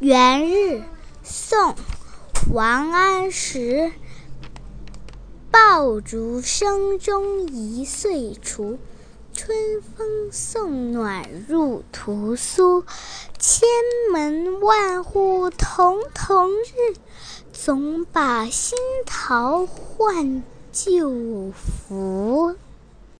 元日宋王安石爆竹声中一岁除春风送暖入屠苏千门万户曈曈日总把新桃换旧符。